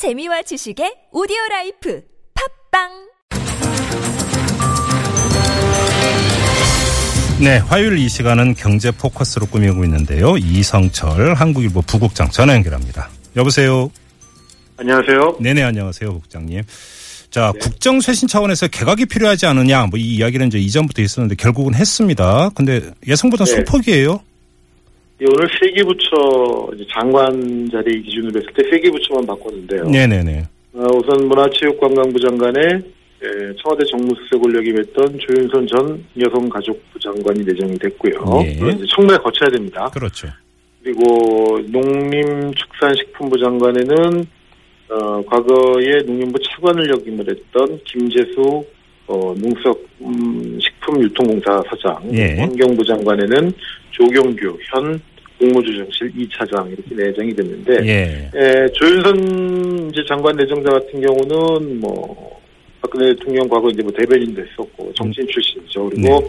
재미와 지식의 오디오 life 팟빵 네, 화요일 이 시간은 경제 포커스로 꾸미고 있는데요. 이성철 한국일보 부국장 전화 연결합니다. 여보세요. 안녕하세요. 네네 안녕하세요, 국장님. 자, 국정 쇄신 차원에서 개각이 필요하지 않느냐, 뭐 이 이야기는 이제 이전부터 있었는데 결국은 했습니다. 근데 예상보다 네. 소폭이에요. 예, 오늘 세계부처 이제 장관 자리 기준으로 했을 때 세계부처만 바꿨는데요. 네네네. 어, 우선 문화체육관광부 장관에 예, 청와대 정무수석 권력이 맺던 조윤선 전 여성가족부 장관이 내정이 됐고요. 예. 이제 청문회 거쳐야 됩니다. 그렇죠. 그리고 농림축산식품부 장관에는 어, 과거에 농림부 차관을 역임을 했던 김재수 어, 농수 식품유통공사 사장, 예. 환경부 장관에는 조경규 현 공무조정실 2차장 이렇게 내정이 됐는데 예. 에, 조윤선 이제 장관 내정자 같은 경우는 뭐 박근혜 대통령 과거 이제 뭐 대변인도 했었고 정치인 출신이죠. 그리고 네.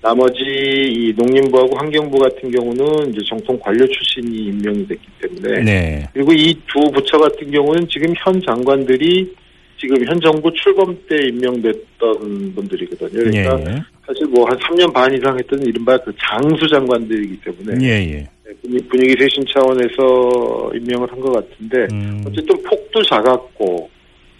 나머지 이 농림부하고 환경부 같은 경우는 이제 정통 관료 출신이 임명이 됐기 때문에 네. 그리고 이 두 부처 같은 경우는 지금 현 장관들이 지금 현 정부 출범 때 임명됐던 분들이거든요. 그러니까 예. 뭐 한 3년 반 이상 했던 이른바 그 장수 장관들이기 때문에 예. 예. 분위- 분위기 쇄신 차원에서 임명을 한 것 같은데 음, 어쨌든 폭도 작았고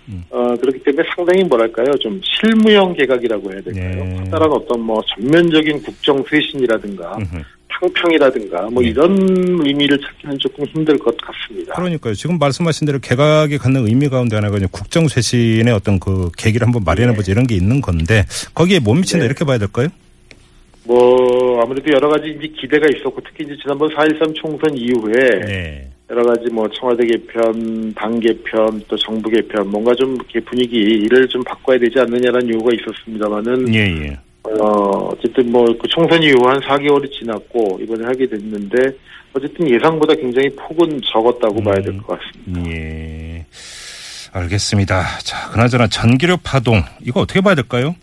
음. 어, 그렇기 때문에 상당히 뭐랄까요 좀 실무형 개각이라고 해야 될까요? 네. 커다란 어떤 뭐 전면적인 국정 쇄신이라든가 음흠. 탕평이라든가 뭐 네. 이런 의미를 찾기는 조금 힘들 것 같습니다. 그러니까요. 지금 말씀하신 대로 개각이 갖는 의미 가운데 하나가 국정 쇄신의 어떤 그 계기를 한번 마련해 보자 이런 게 있는 건데 거기에 못 미친다 네. 이렇게 봐야 될까요? 뭐 아무래도 여러 가지 이제 기대가 있었고 특히 이제 지난번 4.13 총선 이후에 네. 여러 가지 뭐 청와대 개편, 당 개편, 또 정부 개편 뭔가 좀 이렇게 분위기를 좀 바꿔야 되지 않느냐라는 요구가 있었습니다만은 예, 예. 어 어쨌든 뭐 그 총선 이후 한 4개월이 지났고 이번에 하게 됐는데 어쨌든 예상보다 굉장히 폭은 적었다고 음. 봐야 될 것 같습니다. 예. 알겠습니다. 자, 그나저나 전기료 파동 이거 어떻게 봐야 될까요?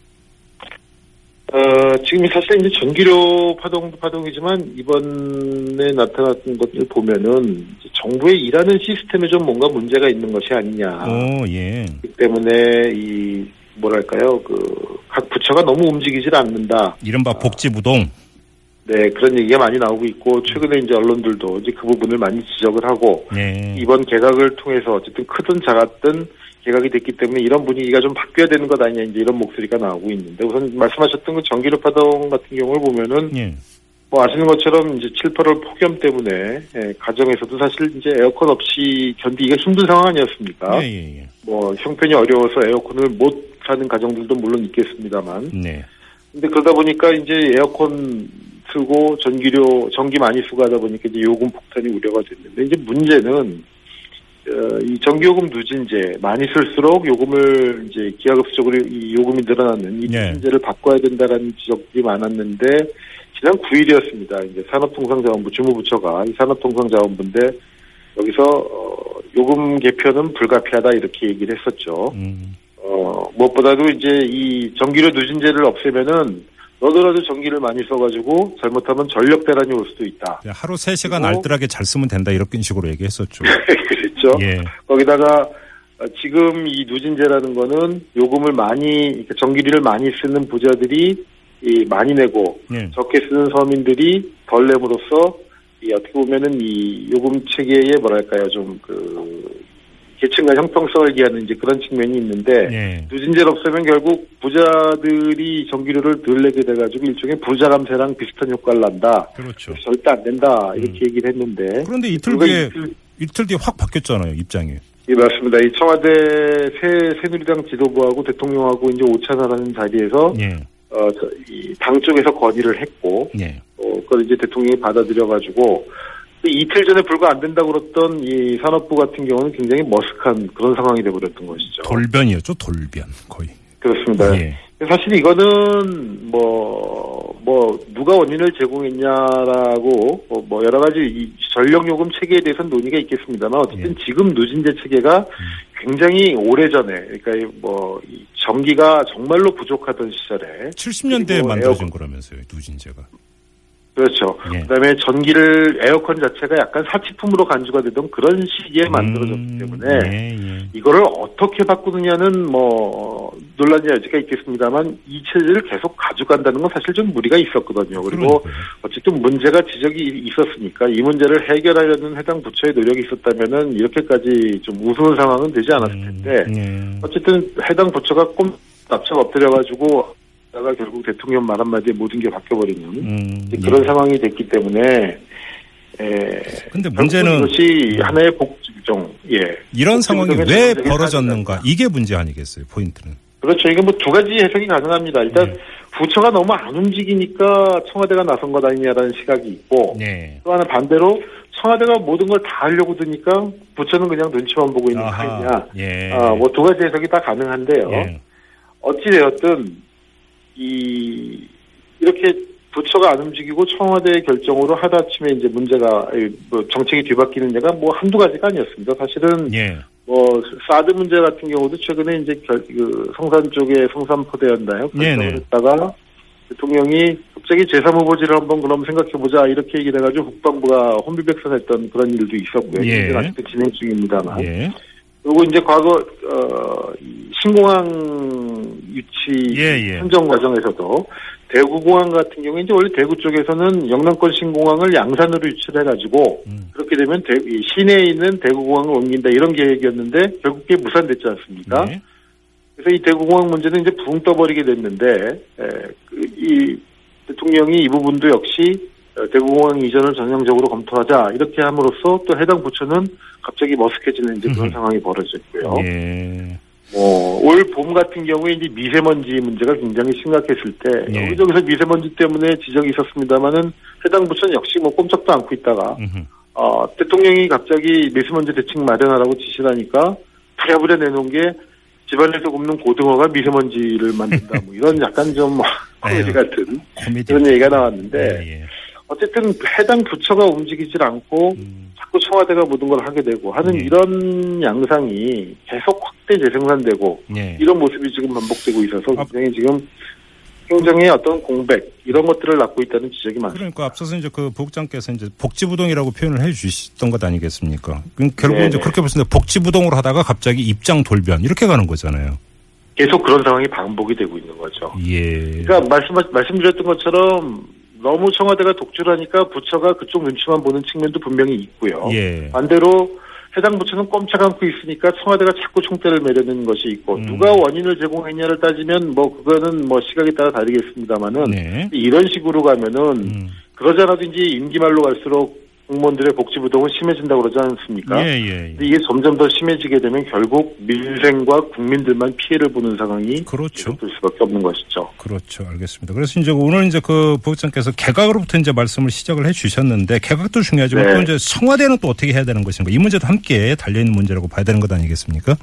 어 지금 사실 이제 전기료 파동도 파동이지만 이번에 나타났던 것을 보면은 정부의 일하는 시스템에 좀 뭔가 문제가 있는 것이 아니냐. 오, 예. 때문에 이 뭐랄까요 그각 부처가 너무 움직이질 않는다. 이른바 복지부동. 네 그런 얘기가 많이 나오고 있고 최근에 이제 언론들도 이제 그 부분을 많이 지적을 하고 네. 이번 개각을 통해서 어쨌든 크든 작았든 개각이 됐기 때문에 이런 분위기가 좀 바뀌어야 되는 것 아니냐 이제 이런 목소리가 나오고 있는데 우선 말씀하셨던 그 전기료 파동 같은 경우를 보면은 예. 뭐 아시는 것처럼 이제 7, 8월 폭염 때문에 예, 가정에서도 사실 이제 에어컨 없이 견디기가 힘든 상황 아니었습니까? 예, 예, 예. 뭐 형편이 어려워서 에어컨을 못 사는 가정들도 물론 있겠습니다만 네. 근데 그러다 보니까 이제 에어컨 쓰고 전기료 전기 많이 쓰고 하다 보니까 이제 요금 폭탄이 우려가 됐는데 이제 문제는 어, 이 전기요금 누진제 많이 쓸수록 요금을 이제 기하급수적으로 이 요금이 늘어나는 이 네. 누진제를 바꿔야 된다라는 지적들이 많았는데 지난 9일이었습니다. 이제 산업통상자원부 주무부처가 이 산업통상자원부인데 여기서 어, 요금 개편은 불가피하다 이렇게 얘기를 했었죠. 음. 어, 무엇보다도 이제 이 전기료 누진제를 없애면은 너더라도 전기를 많이 써가지고 잘못하면 전력 대란이 올 수도 있다. 하루 3시간 그리고- 알뜰하게 잘 쓰면 된다 이런 식으로 얘기했었죠. 그랬죠. 예. 거기다가 어, 지금 이 누진제라는 거는 요금을 많이 전기료를 많이 쓰는 부자들이 이 많이 내고 예. 적게 쓰는 서민들이 덜 내므로써 이 어떻게 보면은 이 요금 체계에 뭐랄까요 좀그 계층과 형평성을 기하는 이제 그런 측면이 있는데 예. 누진제를 없애면 결국 부자들이 전기료를 덜 내게 돼가지고 일종의 부자 감세랑 비슷한 효과를 난다. 그렇죠. 절대 안 된다 이렇게 음. 얘기를 했는데 그런데 이틀 뒤에 이틀- 이틀 뒤에 확 바뀌었잖아요 입장이. 예, 맞습니다. 이 청와대 새, 새누리당 지도부하고 대통령하고 이제 오찬하라는 자리에서, 예. 어, 저, 이, 당 쪽에서 건의를 했고, 예. 어, 그걸 이제 대통령이 받아들여 가지고, 그 이틀 전에 불과 안 된다고 그랬던 이 산업부 같은 경우는 굉장히 머쓱한 그런 상황이 돼버렸던 것이죠. 돌변이었죠 돌변 거의. 그렇습니다. 예. 사실 이거는 뭐, 뭐, 누가 원인을 제공했냐라고, 뭐, 뭐 여러 가지 이 전력요금 체계에 대해서는 논의가 있겠습니다만, 어쨌든 예. 지금 누진제 체계가 굉장히 오래 전에, 그러니까 이 뭐, 이 전기가 정말로 부족하던 시절에, 70년대에 그리고 만들어진 에어컨- 거라면서요 누진제가. 그렇죠. 예. 그다음에 전기를 에어컨 자체가 약간 사치품으로 간주가 되던 그런 시기에 만들어졌기 때문에 음, 예, 예. 이거를 어떻게 바꾸느냐는 뭐 논란의 여지가 있겠습니다만 이 체제를 계속 가져간다는 건 사실 좀 무리가 있었거든요. 그리고 그러니까요. 어쨌든 문제가 지적이 있었으니까 이 문제를 해결하려는 해당 부처의 노력이 있었다면은 이렇게까지 좀 우스운 상황은 되지 않았을 텐데 음, 어쨌든 해당 부처가 꼼 납작 엎드려가지고 다가 결국 대통령 말 한마디에 모든 게 바뀌어버리는 예. 음, 예. 그런 상황이 됐기 때문에 에, 근데 문제는 이것이 하나의 복종 예 이런 상황이 왜 벌어졌는가. 이게 문제 아니겠어요 포인트는 그렇죠 이게 뭐 두 가지 해석이 가능합니다 일단 네. 부처가 너무 안 움직이니까 청와대가 나선 것 아니냐라는 시각이 있고 네. 또 하나 반대로 청와대가 모든 걸 다 하려고 드니까 부처는 그냥 눈치만 보고 있는 거 아니냐 예. 뭐두 가지 해석이 다 가능한데요 예. 어찌되었든 이 이렇게 부처가 안 움직이고 청와대의 결정으로 하다침에 이제 문제가 이, 뭐 정책이 뒤바뀌는 데가 뭐 한두 가지가 아니었습니다. 사실은 예. 뭐 사드 문제 같은 경우도 최근에 이제 결, 그 성산 쪽에 성산포대였나요? 네네. 결정을 했다가 대통령이 갑자기 제3후보지를 한번 그럼 생각해보자 이렇게 얘기를 해가지고 국방부가 혼비백산했던 그런 일도 있었고요. 예. 아직도 진행 중입니다만. 예. 그리고 이제 과거 어, 이 신공항 유치 예, 예. 선정 과정에서도 대구공항 같은 경우에 이제 원래 대구 쪽에서는 영남권 신공항을 양산으로 유치를 해가지고 음. 그렇게 되면 대, 이 시내에 있는 대구공항을 옮긴다 이런 계획이었는데 결국 그게 무산됐지 않습니까? 네. 그래서 이 대구공항 문제는 이제 붕 떠버리게 됐는데 에, 그, 이 대통령이 이 부분도 역시 어, 대구공항 이전을 전향적으로 검토하자 이렇게 함으로써 또 해당 부처는 갑자기 머쓱해지는 이제 그런. 상황이 벌어졌고요. 예. 뭐, 올봄 같은 경우에 이제 미세먼지 문제가 굉장히 심각했을 때, 예. 여기저기서 미세먼지 때문에 지적이 있었습니다만은 해당 부처는 역시 뭐 꼼짝도 않고 있다가, 음흠. 어, 대통령이 갑자기 미세먼지 대책 마련하라고 지시를 하니까 부랴부랴 내놓은 게 집안에서 굽는 고등어가 미세먼지를 만든다. 뭐 이런 약간 좀 코미디 에휴. 같은. 그런 얘기가 나왔는데, 예, 예. 어쨌든 해당 부처가 움직이질 않고 음, 자꾸 청와대가 모든 걸 하게 되고 하는 예. 이런 양상이 계속 확대 재생산되고 예. 이런 모습이 지금 반복되고 있어서 아. 굉장히 지금 행정의 어떤 공백 이런 것들을 낳고 있다는 지적이 많습니다. 그러니까 앞서서 이제 그 부국장께서 이제 복지부동이라고 표현을 해 주셨던 것 아니겠습니까? 결국 네네. 이제 그렇게 보시는데 복지부동으로 하다가 갑자기 입장 돌변 이렇게 가는 거잖아요. 계속 그런 상황이 반복이 되고 있는 거죠. 예. 그러니까 말씀 말씀드렸던 것처럼 너무 청와대가 독주하니까 부처가 그쪽 눈치만 보는 측면도 분명히 있고요. 예. 반대로 해당 부처는 꼼짝 않고 있으니까 청와대가 자꾸 총대를 매려는 것이 있고 음. 누가 원인을 제공했냐를 따지면 뭐 그거는 뭐 시각에 따라 다르겠습니다만은 네. 이런 식으로 가면은 음. 그러지 않아도 이제 임기 말로 갈수록 공무원들의 복지 부동은 심해진다고 그러지 않습니까? 예, 예. 근데 이게 점점 더 심해지게 되면 결국 민생과 국민들만 피해를 보는 상황이 그렇죠. 계속될 수밖에 없는 것이죠. 그렇죠. 알겠습니다. 그래서 이제 오늘 이제 그 부국장께서 개각으로부터 이제 말씀을 시작을 해 주셨는데 개각도 중요하지만 네. 또 이제 청와대는 또 어떻게 해야 되는 것인가 이 문제도 함께 달려 있는 문제라고 봐야 되는 것 아니겠습니까?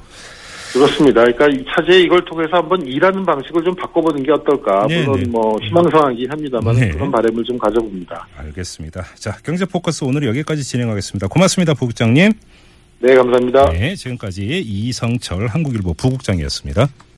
그렇습니다. 그러니까 이 차제 이걸 통해서 한번 일하는 방식을 좀 바꿔보는 게 어떨까. 네, 물론 네. 뭐 희망사항이긴 합니다만 네. 그런 바람을 좀 가져봅니다. 알겠습니다. 자, 경제 포커스 오늘 여기까지 진행하겠습니다. 고맙습니다, 부국장님. 네, 감사합니다. 네, 지금까지 이성철 한국일보 부국장이었습니다.